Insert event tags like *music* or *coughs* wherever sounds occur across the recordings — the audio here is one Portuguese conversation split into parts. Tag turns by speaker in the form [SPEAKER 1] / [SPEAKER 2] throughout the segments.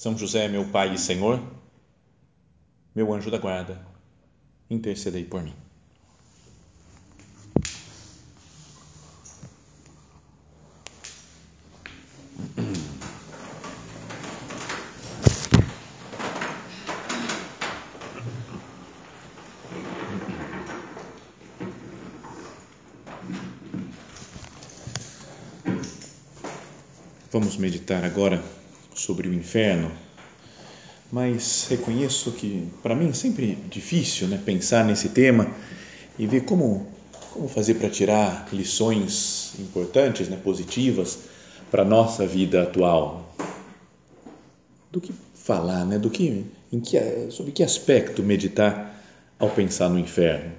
[SPEAKER 1] são José, meu Pai e Senhor, meu anjo da guarda, intercedei por mim. Vamos meditar agora sobre o inferno, mas reconheço que para mim é sempre difícil né, pensar nesse tema e ver como, como fazer para tirar lições importantes, né, positivas para a nossa vida atual. Do que falar, né, do que, em que, sobre que aspecto meditar ao pensar no inferno.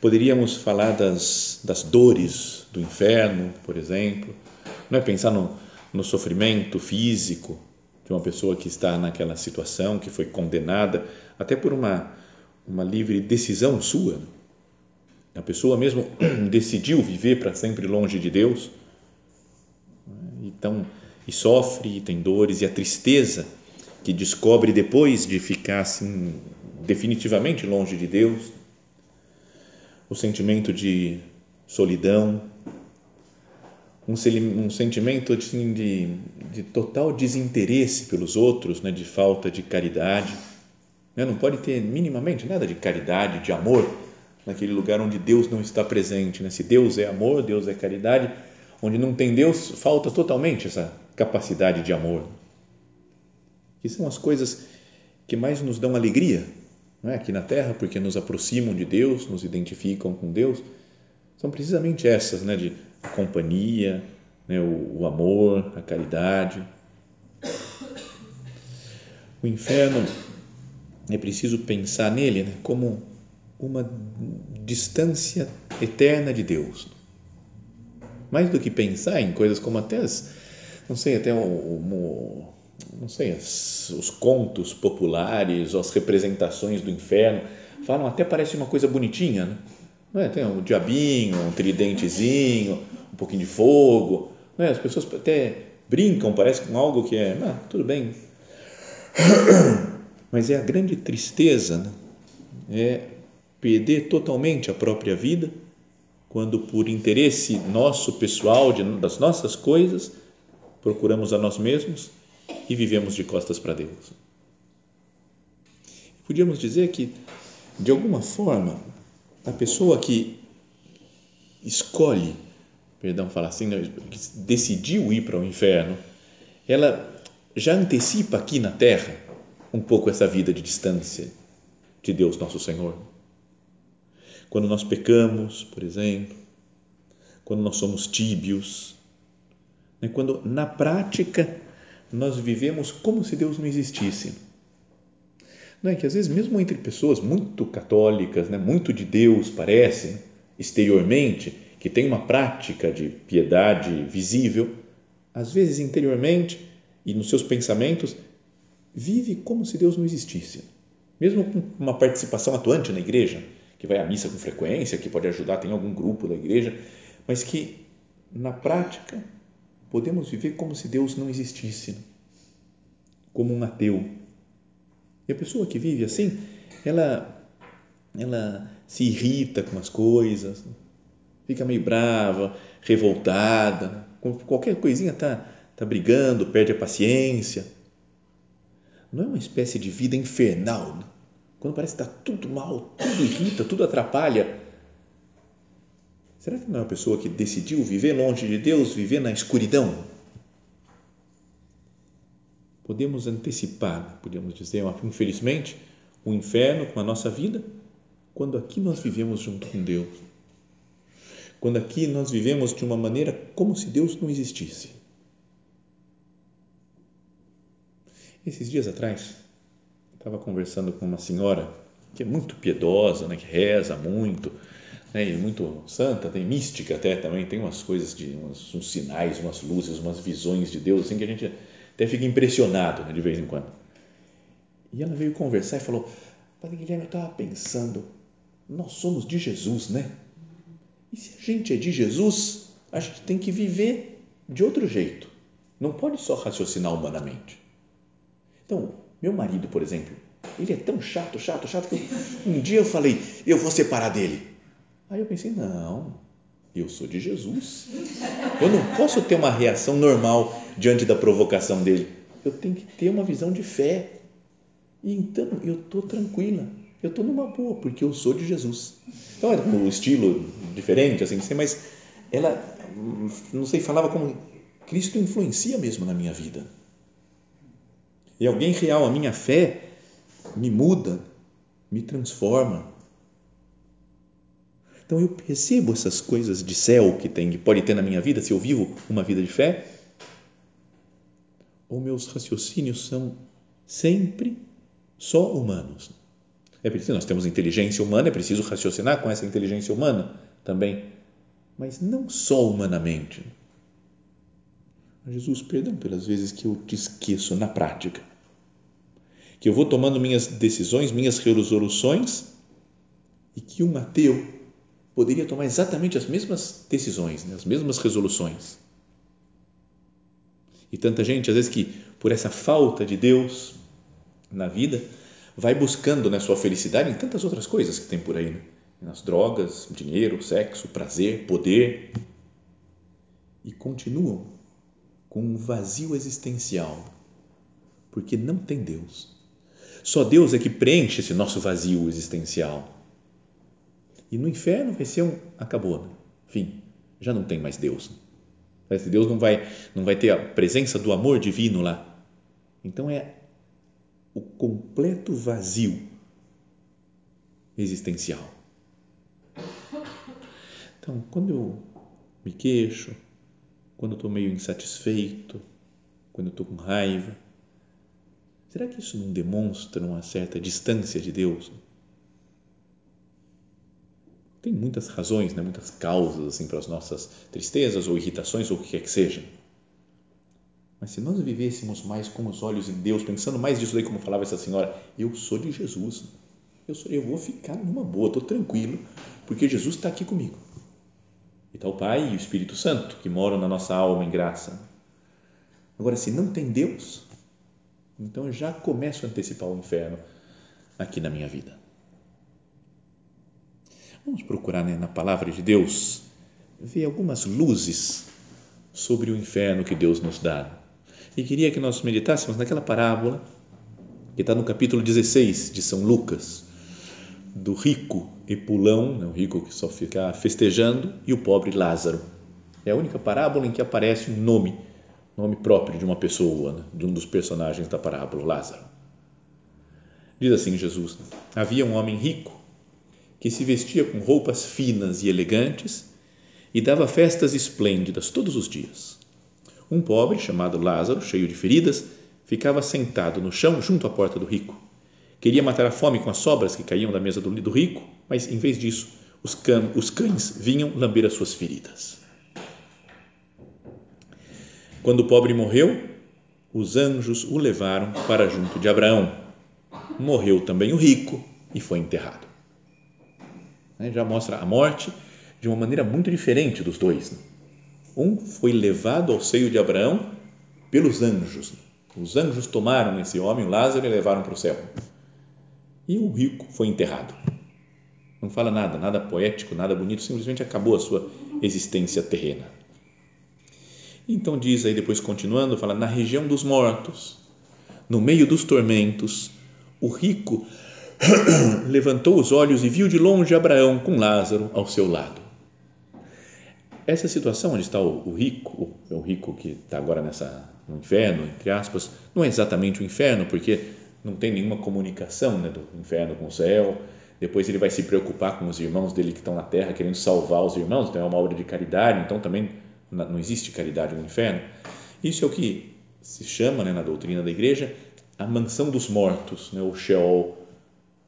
[SPEAKER 1] Poderíamos falar das, das dores do inferno, por exemplo, não é pensar no, no sofrimento físico de uma pessoa que está naquela situação, que foi condenada, até por uma, uma livre decisão sua. A pessoa mesmo *clears throat* decidiu viver para sempre longe de Deus, então, e sofre, e tem dores, e a tristeza que descobre depois de ficar assim, definitivamente longe de Deus, o sentimento de solidão, um, um sentimento assim, de, de total desinteresse pelos outros, né, de falta de caridade. Né? Não pode ter minimamente nada de caridade, de amor, naquele lugar onde Deus não está presente. Né? Se Deus é amor, Deus é caridade, onde não tem Deus, falta totalmente essa capacidade de amor. Que são as coisas que mais nos dão alegria é? aqui na Terra, porque nos aproximam de Deus, nos identificam com Deus, são precisamente essas, né, de companhia, né, o, o amor, a caridade. O inferno é preciso pensar nele né, como uma distância eterna de Deus. Mais do que pensar em coisas como até as, não sei, até o, o não sei, as, os contos populares, as representações do inferno, falam até parece uma coisa bonitinha, né? Não é? Tem um diabinho, um tridentezinho, um pouquinho de fogo. Não é? As pessoas até brincam, parece com algo que é, ah, tudo bem. *coughs* Mas é a grande tristeza, né? é perder totalmente a própria vida quando por interesse nosso pessoal, de, das nossas coisas, procuramos a nós mesmos e vivemos de costas para Deus. Podíamos dizer que, de alguma forma, a pessoa que escolhe, perdão, falar assim, que decidiu ir para o inferno, ela já antecipa aqui na terra um pouco essa vida de distância de Deus nosso Senhor. Quando nós pecamos, por exemplo, quando nós somos tíbios, né? quando na prática nós vivemos como se Deus não existisse não é que às vezes mesmo entre pessoas muito católicas, né, muito de Deus parece, exteriormente, que tem uma prática de piedade visível, às vezes interiormente e nos seus pensamentos vive como se Deus não existisse. Mesmo com uma participação atuante na igreja, que vai à missa com frequência, que pode ajudar, tem algum grupo da igreja, mas que na prática podemos viver como se Deus não existisse, como um ateu e a pessoa que vive assim, ela, ela se irrita com as coisas, fica meio brava, revoltada, com qualquer coisinha está tá brigando, perde a paciência. Não é uma espécie de vida infernal, né? quando parece que está tudo mal, tudo irrita, tudo atrapalha. Será que não é uma pessoa que decidiu viver longe de Deus, viver na escuridão? Podemos antecipar, podemos dizer, infelizmente, o inferno com a nossa vida, quando aqui nós vivemos junto com Deus. Quando aqui nós vivemos de uma maneira como se Deus não existisse. Esses dias atrás, estava conversando com uma senhora que é muito piedosa, né, que reza muito, né, e muito santa, tem mística até também, tem umas coisas, de uns, uns sinais, umas luzes, umas visões de Deus, assim que a gente até fica impressionado né, de vez em quando. E ela veio conversar e falou: Padre Guilherme, eu estava pensando, nós somos de Jesus, né? E se a gente é de Jesus, a gente tem que viver de outro jeito. Não pode só raciocinar humanamente. Então, meu marido, por exemplo, ele é tão chato, chato, chato, que um dia eu falei, eu vou separar dele. Aí eu pensei, não, eu sou de Jesus. Eu não posso ter uma reação normal diante da provocação dele. Eu tenho que ter uma visão de fé. E então eu estou tranquila, eu estou numa boa, porque eu sou de Jesus. Então era um estilo diferente, assim, mas ela, não sei, falava como Cristo influencia mesmo na minha vida. E alguém real, a minha fé me muda, me transforma. Então eu percebo essas coisas de céu que tem, que pode ter na minha vida se eu vivo uma vida de fé. Ou meus raciocínios são sempre só humanos. É preciso, nós temos inteligência humana, é preciso raciocinar com essa inteligência humana também, mas não só humanamente. Jesus, perdão pelas vezes que eu te esqueço na prática, que eu vou tomando minhas decisões, minhas resoluções e que um ateu poderia tomar exatamente as mesmas decisões, né? as mesmas resoluções. E tanta gente, às vezes, que por essa falta de Deus, na vida, vai buscando né, sua felicidade em tantas outras coisas que tem por aí, né? nas drogas, dinheiro, sexo, prazer, poder, e continuam com um vazio existencial, porque não tem Deus. Só Deus é que preenche esse nosso vazio existencial. E no inferno vai ser um acabou, né? fim, já não tem mais Deus. Deus não vai não vai ter a presença do amor divino lá. Então é o completo vazio existencial. Então, quando eu me queixo, quando eu estou meio insatisfeito, quando eu estou com raiva, será que isso não demonstra uma certa distância de Deus? Tem muitas razões, né? muitas causas assim, para as nossas tristezas ou irritações ou o que quer que seja. Mas se nós vivêssemos mais com os olhos em Deus, pensando mais disso daí, como falava essa senhora, eu sou de Jesus, eu, sou, eu vou ficar numa boa, estou tranquilo, porque Jesus está aqui comigo. E está o Pai e o Espírito Santo, que moram na nossa alma em graça. Agora, se não tem Deus, então eu já começo a antecipar o inferno aqui na minha vida. Vamos procurar né, na palavra de Deus ver algumas luzes sobre o inferno que Deus nos dá e queria que nós meditássemos naquela parábola que está no capítulo 16 de São Lucas, do rico e pulão, né, o rico que só fica festejando, e o pobre Lázaro. É a única parábola em que aparece um nome, nome próprio de uma pessoa, né, de um dos personagens da parábola, Lázaro. Diz assim Jesus: Havia um homem rico que se vestia com roupas finas e elegantes e dava festas esplêndidas todos os dias. Um pobre, chamado Lázaro, cheio de feridas, ficava sentado no chão junto à porta do rico. Queria matar a fome com as sobras que caíam da mesa do rico, mas, em vez disso, os, os cães vinham lamber as suas feridas. Quando o pobre morreu, os anjos o levaram para junto de Abraão. Morreu também o rico e foi enterrado. Já mostra a morte de uma maneira muito diferente dos dois. Né? Um foi levado ao seio de Abraão pelos anjos. Os anjos tomaram esse homem, Lázaro, e levaram para o céu. E o rico foi enterrado. Não fala nada, nada poético, nada bonito, simplesmente acabou a sua existência terrena. Então diz aí, depois continuando, fala: na região dos mortos, no meio dos tormentos, o rico *coughs* levantou os olhos e viu de longe Abraão com Lázaro ao seu lado. Essa situação onde está o, rico, o, o, rico que está agora nessa, no inferno, entre aspas, não é exatamente o inferno, porque não tem nenhuma comunicação né, do inferno com o céu. Depois ele vai se preocupar com os irmãos dele que estão na terra, querendo salvar os irmãos, então é uma obra de caridade, então também não existe caridade no inferno. Isso é o que se chama né, na doutrina da igreja a mansão dos mortos, né, o Sheol,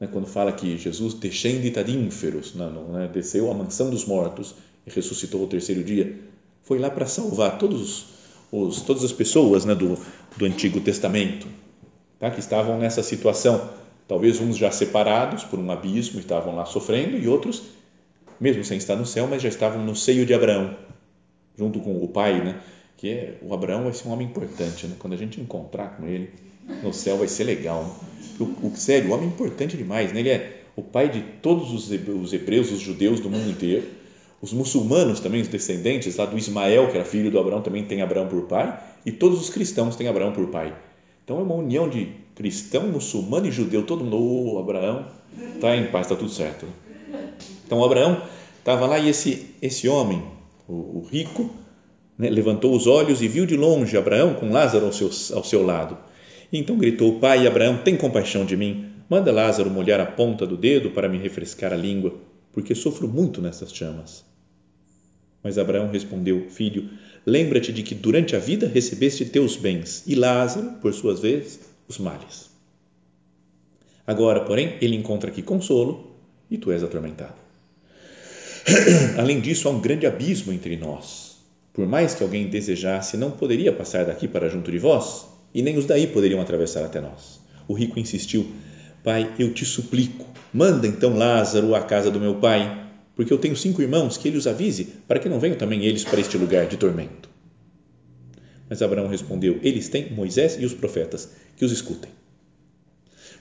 [SPEAKER 1] né, quando fala que Jesus descende ad ínferos, não, não, né, desceu à mansão dos mortos e ressuscitou ao terceiro dia, foi lá para salvar todos os, todas as pessoas né, do, do Antigo Testamento tá, que estavam nessa situação, talvez uns já separados por um abismo, estavam lá sofrendo, e outros, mesmo sem estar no céu, mas já estavam no seio de Abraão, junto com o pai, né? que é, o Abraão vai ser um homem importante, né? quando a gente encontrar com ele no céu vai ser legal. O, o, sério, o homem é importante demais, né? ele é o pai de todos os hebreus, os judeus do mundo inteiro, os muçulmanos também, os descendentes lá do Ismael, que era filho do Abraão, também tem Abraão por pai, e todos os cristãos têm Abraão por pai. Então é uma união de cristão, muçulmano e judeu, todo mundo, oh, Abraão, está em paz, está tudo certo. Então Abraão estava lá e esse, esse homem, o, o rico, né, levantou os olhos e viu de longe Abraão com Lázaro ao seu, ao seu lado. Então gritou: Pai Abraão, tem compaixão de mim. Manda Lázaro molhar a ponta do dedo para me refrescar a língua, porque sofro muito nessas chamas. Mas Abraão respondeu: Filho, lembra-te de que durante a vida recebeste teus bens, e Lázaro, por suas vezes, os males. Agora, porém, ele encontra aqui consolo e tu és atormentado. *clears throat* Além disso, há um grande abismo entre nós. Por mais que alguém desejasse, não poderia passar daqui para junto de vós, e nem os daí poderiam atravessar até nós. O rico insistiu: Pai, eu te suplico, manda então Lázaro à casa do meu pai, porque eu tenho cinco irmãos, que ele os avise, para que não venham também eles para este lugar de tormento. Mas Abraão respondeu: Eles têm Moisés e os profetas, que os escutem.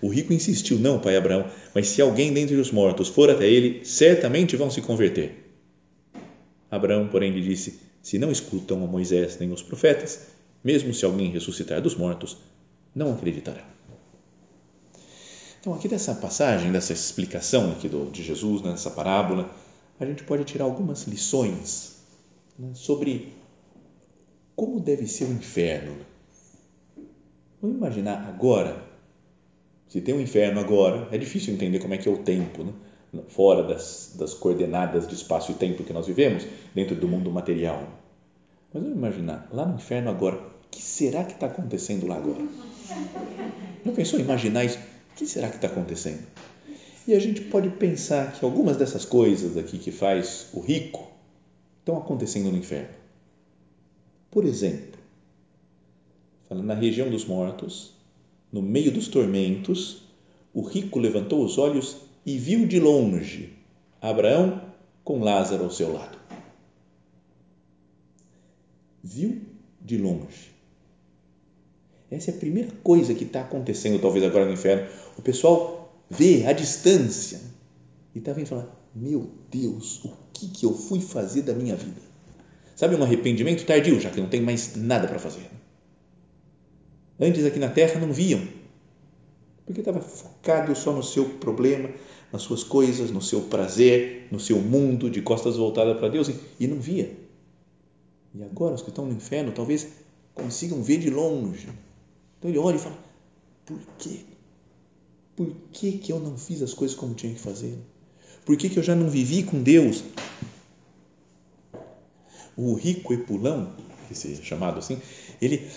[SPEAKER 1] O rico insistiu: Não, pai Abraão, mas se alguém dentre os mortos for até ele, certamente vão se converter. Abraão, porém, lhe disse: Se não escutam a Moisés nem os profetas, mesmo se alguém ressuscitar dos mortos, não acreditará. Então, aqui dessa passagem, dessa explicação aqui do, de Jesus, nessa parábola, a gente pode tirar algumas lições né, sobre como deve ser o inferno. Vamos imaginar agora, se tem um inferno agora, é difícil entender como é que é o tempo, né? fora das, das coordenadas de espaço e tempo que nós vivemos, dentro do mundo material. Mas vamos imaginar, lá no inferno agora, que será que está acontecendo lá agora? Não pensou em imaginar isso? O que será que está acontecendo? E a gente pode pensar que algumas dessas coisas aqui que faz o rico estão acontecendo no inferno. Por exemplo, na região dos mortos, no meio dos tormentos, o rico levantou os olhos e viu de longe Abraão com Lázaro ao seu lado. Viu de longe. Essa é a primeira coisa que está acontecendo, talvez agora no inferno. O pessoal vê a distância e está vindo falar: Meu Deus, o que, que eu fui fazer da minha vida? Sabe, um arrependimento tardio, já que não tem mais nada para fazer. Antes aqui na terra não viam, porque estava focado só no seu problema, nas suas coisas, no seu prazer, no seu mundo, de costas voltadas para Deus e não via. E agora os que estão no inferno talvez consigam ver de longe então ele olha e fala: por quê? Por que, que eu não fiz as coisas como tinha que fazer? Por que, que eu já não vivi com Deus? O rico Epulão, esse é chamado assim, ele,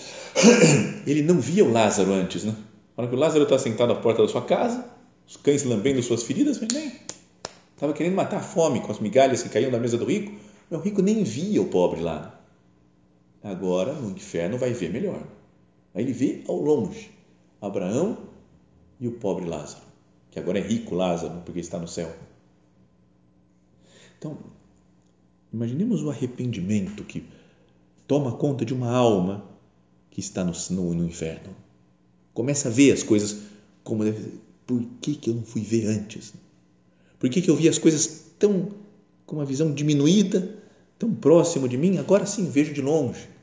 [SPEAKER 1] *clears throat* ele não via o Lázaro antes, né? Quando o Lázaro está sentado à porta da sua casa, os cães lambendo suas feridas, mas nem estava querendo matar a fome com as migalhas que caíam da mesa do rico. O rico nem via o pobre lá. Agora, no inferno, vai ver melhor. Aí ele vê ao longe Abraão e o pobre Lázaro, que agora é rico Lázaro, porque está no céu. Então, imaginemos o arrependimento que toma conta de uma alma que está no, no, no inferno. Começa a ver as coisas como deve. Por que, que eu não fui ver antes? Por que, que eu vi as coisas tão com uma visão diminuída, tão próximo de mim? Agora sim vejo de longe.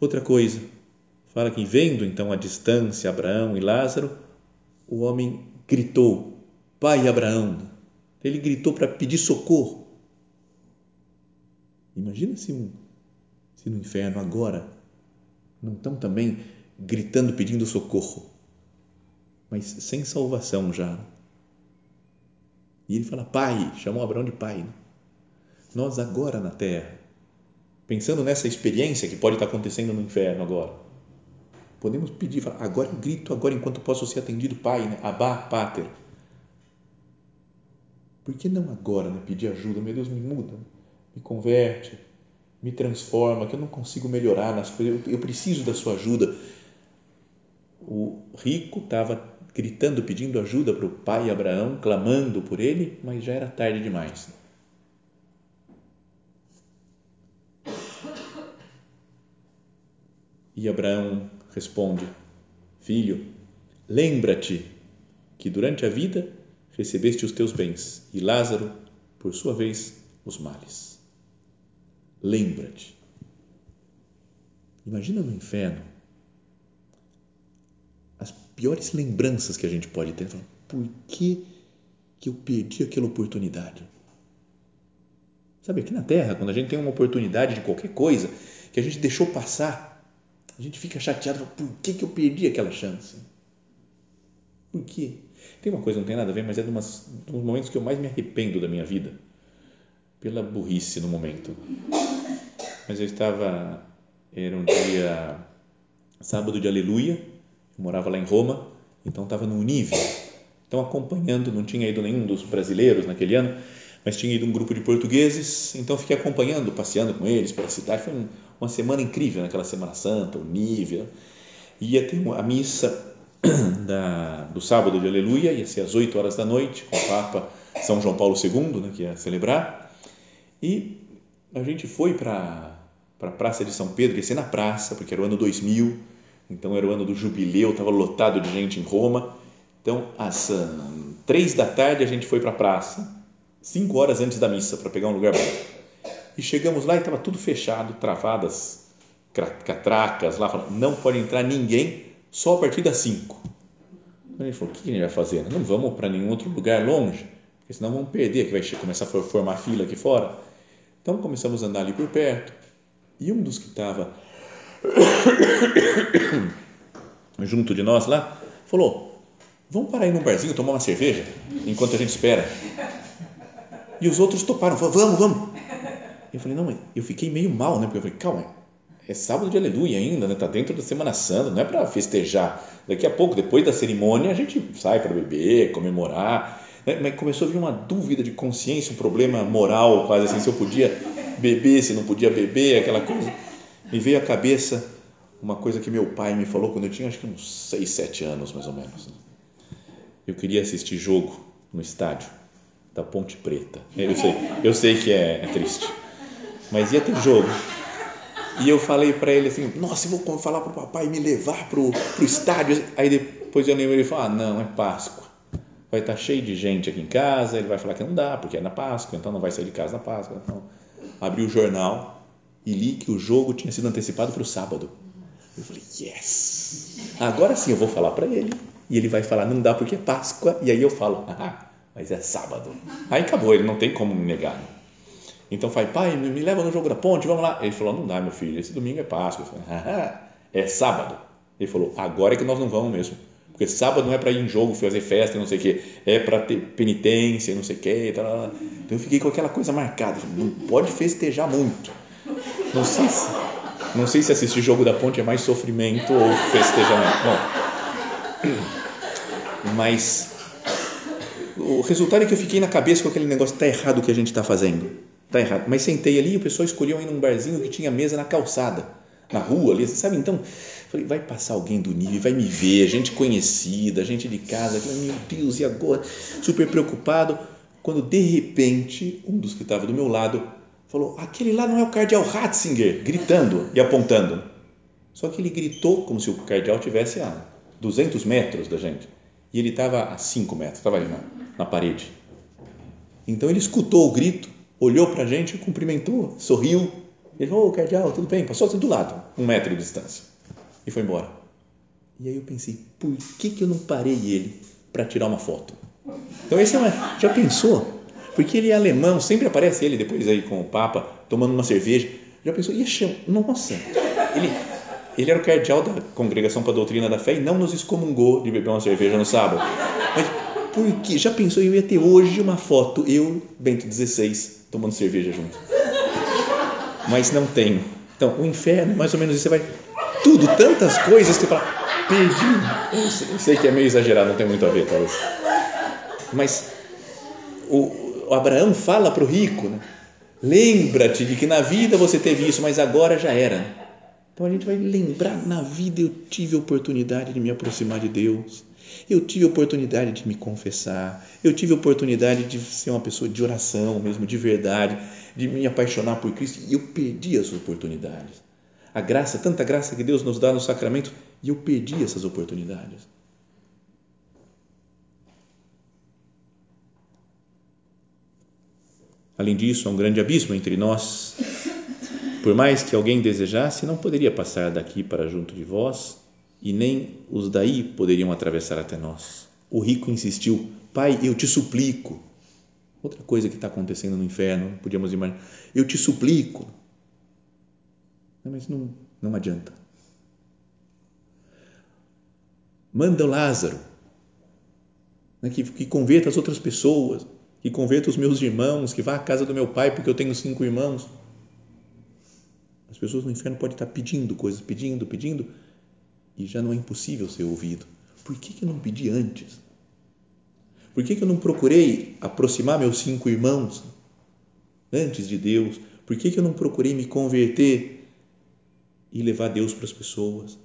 [SPEAKER 1] Outra coisa, fala que vendo então a distância Abraão e Lázaro, o homem gritou: Pai Abraão. Ele gritou para pedir socorro. Imagina se, um, se no inferno agora não estão também gritando pedindo socorro, mas sem salvação já. E ele fala: Pai, chamou Abraão de pai. Nós agora na terra pensando nessa experiência que pode estar acontecendo no inferno agora, podemos pedir, falar, agora grito, agora enquanto posso ser atendido, Pai, né? Abba, Pater. Por que não agora, né? Pedir ajuda, meu Deus, me muda, me converte, me transforma, que eu não consigo melhorar nas coisas, eu, eu preciso da sua ajuda. O rico estava gritando, pedindo ajuda para o pai Abraão, clamando por ele, mas já era tarde demais. E Abraão responde: Filho, lembra-te que durante a vida recebeste os teus bens e Lázaro, por sua vez, os males. Lembra-te. Imagina no inferno as piores lembranças que a gente pode ter. Por que, que eu perdi aquela oportunidade? Sabe, aqui na Terra, quando a gente tem uma oportunidade de qualquer coisa que a gente deixou passar, a gente fica chateado, por que, que eu perdi aquela chance? Por quê? Tem uma coisa, não tem nada a ver, mas é de, umas, uns momentos que eu mais me arrependo da minha vida, pela burrice no momento. Mas eu estava, era um dia, sábado de aleluia, eu morava lá em Roma, então estava no nível, então acompanhando, não tinha ido nenhum dos brasileiros naquele ano, mas tinha ido um grupo de portugueses, então fiquei acompanhando, passeando com eles pela cidade. Foi uma semana incrível naquela Semana Santa, o nível. Ia ter a missa *clears throat* da, do sábado de Aleluia, ia ser às 8 horas da noite, com o Papa São João Paulo II, né, que ia celebrar. E a gente foi para a Praça de São Pedro, ia ser na praça, porque era o ano 2000, então era o ano do jubileu, estava lotado de gente em Roma. Então, às três da tarde, a gente foi para a praça cinco horas antes da missa para pegar um lugar bom. E chegamos lá e estava tudo fechado, travadas catracas lá, falando, não pode entrar ninguém só a partir das cinco. Então a gente falou, o que a gente vai fazer? Não vamos para nenhum outro lugar longe, porque senão vamos perder, que vai começar a formar fila aqui fora. Então começamos a andar ali por perto e um dos que estava *coughs* junto de nós lá falou, vamos parar aí num barzinho tomar uma cerveja enquanto a gente espera. E os outros toparam, vamos, vamos. Eu falei, não, mas eu fiquei meio mal, né? Porque eu falei, calma, é sábado de aleluia ainda, né? Tá dentro da Semana Santa, não é para festejar. Daqui a pouco, depois da cerimônia, a gente sai para beber, comemorar. Né? Mas começou a vir uma dúvida de consciência, um problema moral, quase assim, se eu podia beber, se não podia beber, aquela coisa. Me veio à cabeça uma coisa que meu pai me falou quando eu tinha, acho que uns 6, 7 anos, mais ou menos. Eu queria assistir jogo no estádio da Ponte Preta. Eu sei, eu sei que é triste, mas ia ter jogo. E eu falei para ele assim: Nossa, eu vou falar para o papai me levar para o estádio. Aí depois eu lembro ele falar: ah, Não, é Páscoa. Vai estar tá cheio de gente aqui em casa. Ele vai falar que não dá, porque é na Páscoa, então não vai sair de casa na Páscoa. Então, abri o jornal e li que o jogo tinha sido antecipado para o sábado. Eu falei: Yes! Agora sim eu vou falar para ele. E ele vai falar: Não dá porque é Páscoa. E aí eu falo: Ah, mas é sábado. Aí acabou, ele não tem como me negar. Então falei, pai, me leva no jogo da ponte, vamos lá. Ele falou, não dá, meu filho, esse domingo é Páscoa. Eu falei, é sábado. Ele falou, agora é que nós não vamos mesmo. Porque sábado não é para ir em jogo, fazer festa, não sei o quê, é para ter penitência, não sei o quê. Tal, tal. Então eu fiquei com aquela coisa marcada, não pode festejar muito. Não sei se, não sei se assistir jogo da ponte é mais sofrimento ou festejamento. Bom, *clears throat* mas o resultado é que eu fiquei na cabeça com aquele negócio, está errado o que a gente está fazendo, está errado. Mas sentei ali e o pessoal escolheu ir num barzinho que tinha mesa na calçada, na rua ali, sabe? Então, falei, vai passar alguém do nível, vai me ver, gente conhecida, gente de casa, meu Deus, e agora? Super preocupado, quando de repente, um dos que estava do meu lado falou, aquele lá não é o cardeal Ratzinger, gritando e apontando. Só que ele gritou como se o cardeal tivesse a 200 metros da gente. E ele estava a 5 metros, estava ali na, na parede. Então ele escutou o grito, olhou para a gente, cumprimentou, sorriu. Ele falou: Ô, cardeal, tudo bem? Passou assim do lado, um metro de distância. E foi embora. E aí eu pensei: por que, que eu não parei ele para tirar uma foto? Então esse é uma. Já pensou? Porque ele é alemão, sempre aparece ele depois aí com o Papa, tomando uma cerveja. Já pensou? Ia chamar. Nossa! Ele, ele era o cardeal da Congregação para a Doutrina da Fé e não nos excomungou de beber uma cerveja no sábado. Mas por que? Já pensou, eu ia ter hoje uma foto, eu, Bento XVI, tomando cerveja junto. mas não tenho. Então, o inferno, mais ou menos isso, você vai tudo, tantas coisas que você fala, perdi. Eu sei que é meio exagerado, não tem muito a ver, talvez. Mas o, o Abraão fala para o rico, né? lembra-te de que na vida você teve isso, mas agora já era. Então a gente vai lembrar, na vida eu tive a oportunidade de me aproximar de Deus, eu tive oportunidade de me confessar, eu tive oportunidade de ser uma pessoa de oração mesmo, de verdade, de me apaixonar por Cristo e eu perdi as oportunidades. A graça, tanta graça que Deus nos dá no sacramento e eu perdi essas oportunidades. Além disso, há um grande abismo entre nós. Por mais que alguém desejasse, não poderia passar daqui para junto de vós, e nem os daí poderiam atravessar até nós. O rico insistiu: Pai, eu te suplico. Outra coisa que está acontecendo no inferno, podíamos imaginar. Eu te suplico. Mas não, não adianta. Manda o Lázaro, né, que, que converta as outras pessoas que converta os meus irmãos, que vá à casa do meu pai, porque eu tenho cinco irmãos. As pessoas no inferno podem estar pedindo coisas, pedindo, pedindo, e já não é impossível ser ouvido. Por que, que eu não pedi antes? Por que, que eu não procurei aproximar meus cinco irmãos antes de Deus? Por que, que eu não procurei me converter e levar Deus para as pessoas?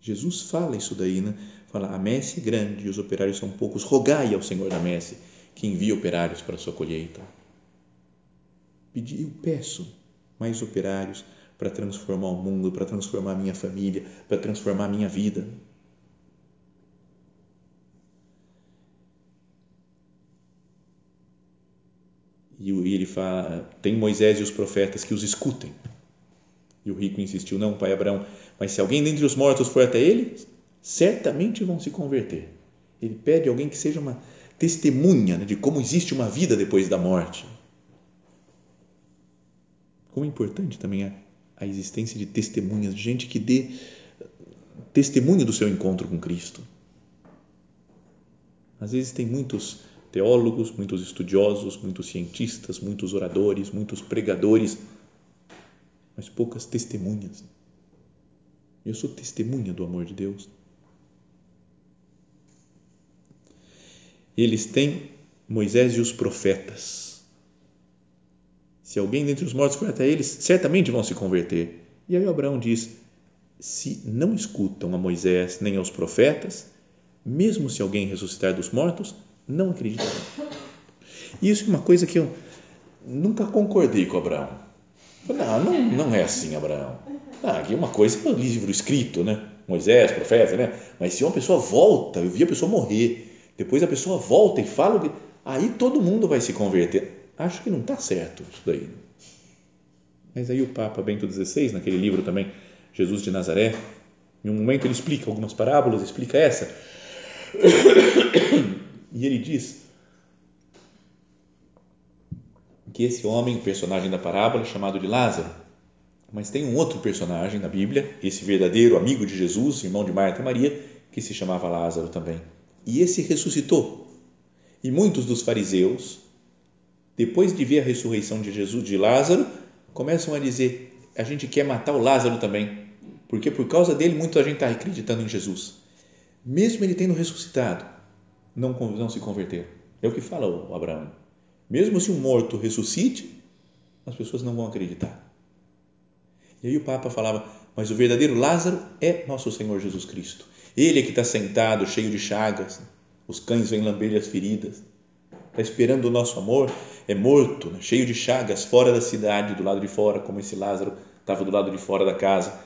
[SPEAKER 1] Jesus fala isso daí, né? Fala, a messe é grande e os operários são poucos, rogai ao Senhor da messe que envie operários para a sua colheita. Pedi, eu peço mais operários para transformar o mundo, para transformar a minha família, para transformar a minha vida. E ele fala, tem Moisés e os profetas que os escutem. E o rico insistiu, não, pai Abraão, mas se alguém dentre os mortos for até ele, certamente vão se converter. Ele pede alguém que seja uma testemunha né, de como existe uma vida depois da morte. Como é importante também a, a existência de testemunhas, gente que dê testemunho do seu encontro com Cristo. Às vezes tem muitos teólogos, muitos estudiosos, muitos cientistas, muitos oradores, muitos pregadores, mas poucas testemunhas. Eu sou testemunha do amor de Deus. eles têm Moisés e os profetas. Se alguém dentre os mortos for até eles, certamente vão se converter. E aí Abraão diz: se não escutam a Moisés nem aos profetas, mesmo se alguém ressuscitar dos mortos, não acreditarão. E isso é uma coisa que eu nunca concordei com Abraão. Não, não, não é assim, Abraão. Ah, aqui é uma coisa é um livro escrito, né? Moisés, profeta, né? Mas se uma pessoa volta, eu vi a pessoa morrer depois a pessoa volta e fala, aí todo mundo vai se converter. Acho que não está certo isso daí. Mas aí o Papa Bento XVI, naquele livro também, Jesus de Nazaré, em um momento ele explica algumas parábolas, explica essa, *coughs* e ele diz que esse homem, personagem da parábola, chamado de Lázaro, mas tem um outro personagem na Bíblia, esse verdadeiro amigo de Jesus, irmão de Marta e Maria, que se chamava Lázaro também. E esse ressuscitou. E muitos dos fariseus, depois de ver a ressurreição de Jesus de Lázaro, começam a dizer: a gente quer matar o Lázaro também, porque por causa dele muita gente está acreditando em Jesus. Mesmo ele tendo ressuscitado, não, não se converteram. É o que fala o Abraão. Mesmo se um morto ressuscite, as pessoas não vão acreditar. E aí o Papa falava: mas o verdadeiro Lázaro é nosso Senhor Jesus Cristo. Ele é que está sentado, cheio de chagas, os cães vêm lamber as feridas, esperando o nosso amor, é morto, né? cheio de chagas, fora da cidade, do lado de fora, como esse Lázaro estava do lado de fora da casa.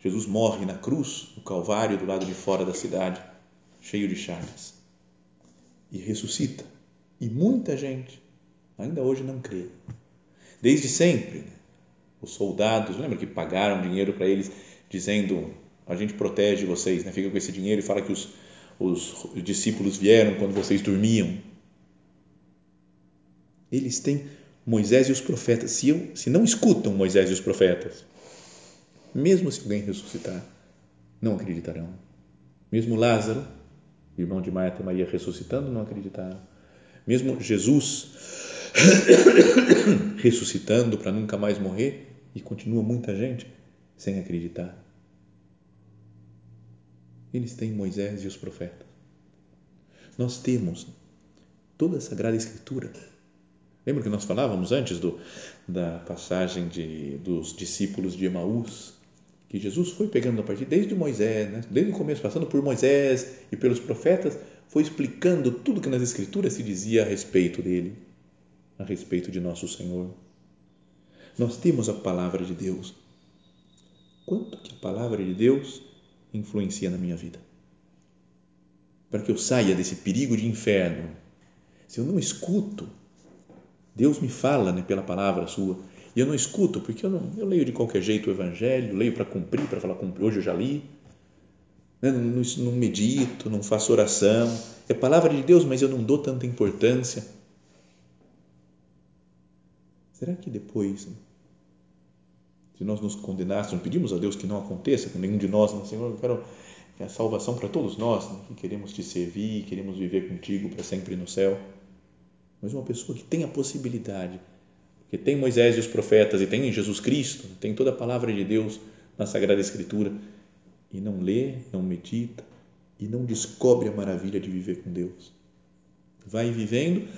[SPEAKER 1] Jesus morre na cruz, no Calvário, do lado de fora da cidade, cheio de chagas. E ressuscita. E muita gente ainda hoje não crê. Desde sempre, né? os soldados, lembra que pagaram dinheiro para eles, dizendo a gente protege vocês, né? fica com esse dinheiro e fala que os, os discípulos vieram quando vocês dormiam. Eles têm Moisés e os profetas. Se, eu, se não escutam Moisés e os profetas, mesmo se alguém ressuscitar, não acreditarão. Mesmo Lázaro, irmão de Marta e Maria, ressuscitando, não acreditaram. Mesmo Jesus, *coughs* ressuscitando para nunca mais morrer e continua muita gente sem acreditar. Eles têm Moisés e os profetas. Nós temos toda a Sagrada Escritura. Lembra que nós falávamos antes do, da passagem de, dos discípulos de Emaús? Que Jesus foi pegando a partir desde Moisés, né? desde o começo, passando por Moisés e pelos profetas, foi explicando tudo que nas Escrituras se dizia a respeito dele, a respeito de nosso Senhor. Nós temos a palavra de Deus. Quanto que a palavra de Deus influencia na minha vida? Para que eu saia desse perigo de inferno. Se eu não escuto, Deus me fala né, pela palavra sua, e eu não escuto, porque eu, não, eu leio de qualquer jeito o Evangelho, leio para cumprir, para falar, cumprir, hoje eu já li, né? não, não, não medito, não faço oração, é palavra de Deus, mas eu não dou tanta importância. Será que depois se nós nos condenássemos, pedimos a Deus que não aconteça com nenhum de nós, né? Senhor, eu quero a salvação para todos nós, né? que queremos te servir, queremos viver contigo para sempre no céu. Mas uma pessoa que tem a possibilidade, que tem Moisés e os profetas e tem Jesus Cristo, tem toda a palavra de Deus na Sagrada Escritura e não lê, não medita e não descobre a maravilha de viver com Deus. Vai vivendo,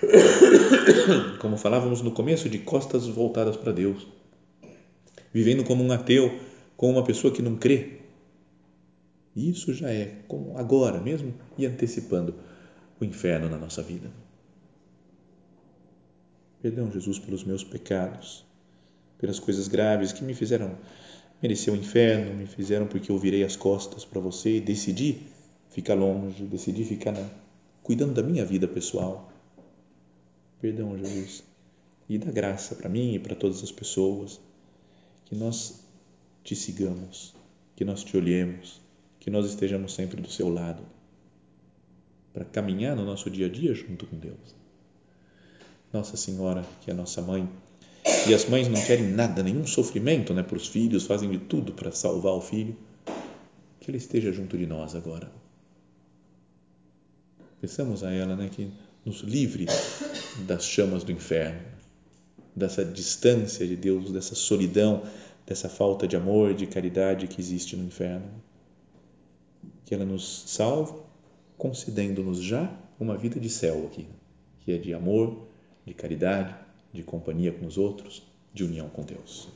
[SPEAKER 1] *coughs* como falávamos no começo, de costas voltadas para Deus vivendo como um ateu, como uma pessoa que não crê. Isso já é como agora mesmo e antecipando o inferno na nossa vida. Perdão, Jesus, pelos meus pecados, pelas coisas graves que me fizeram merecer o inferno, me fizeram porque eu virei as costas para você e decidi ficar longe, decidi ficar cuidando da minha vida pessoal. Perdão, Jesus, e dá graça para mim e para todas as pessoas que nós te sigamos, que nós te olhemos, que nós estejamos sempre do seu lado, para caminhar no nosso dia a dia junto com Deus. Nossa Senhora, que é nossa mãe, e as mães não querem nada, nenhum sofrimento né, para os filhos, fazem de tudo para salvar o filho, que Ele esteja junto de nós agora. Peçamos a ela né, que nos livre das chamas do inferno dessa distância de Deus, dessa solidão, dessa falta de amor, de caridade que existe no inferno. Que ela nos salve, concedendo-nos já uma vida de céu aqui, que é de amor, de caridade, de companhia com os outros, de união com Deus.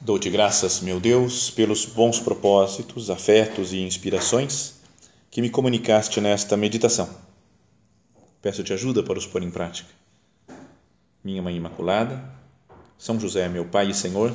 [SPEAKER 1] Dou-te graças, meu Deus, pelos bons propósitos, afetos e inspirações que me comunicaste nesta meditação. Peço-te ajuda para os pôr em prática. Minha Mãe Imaculada, São José, meu Pai e Senhor,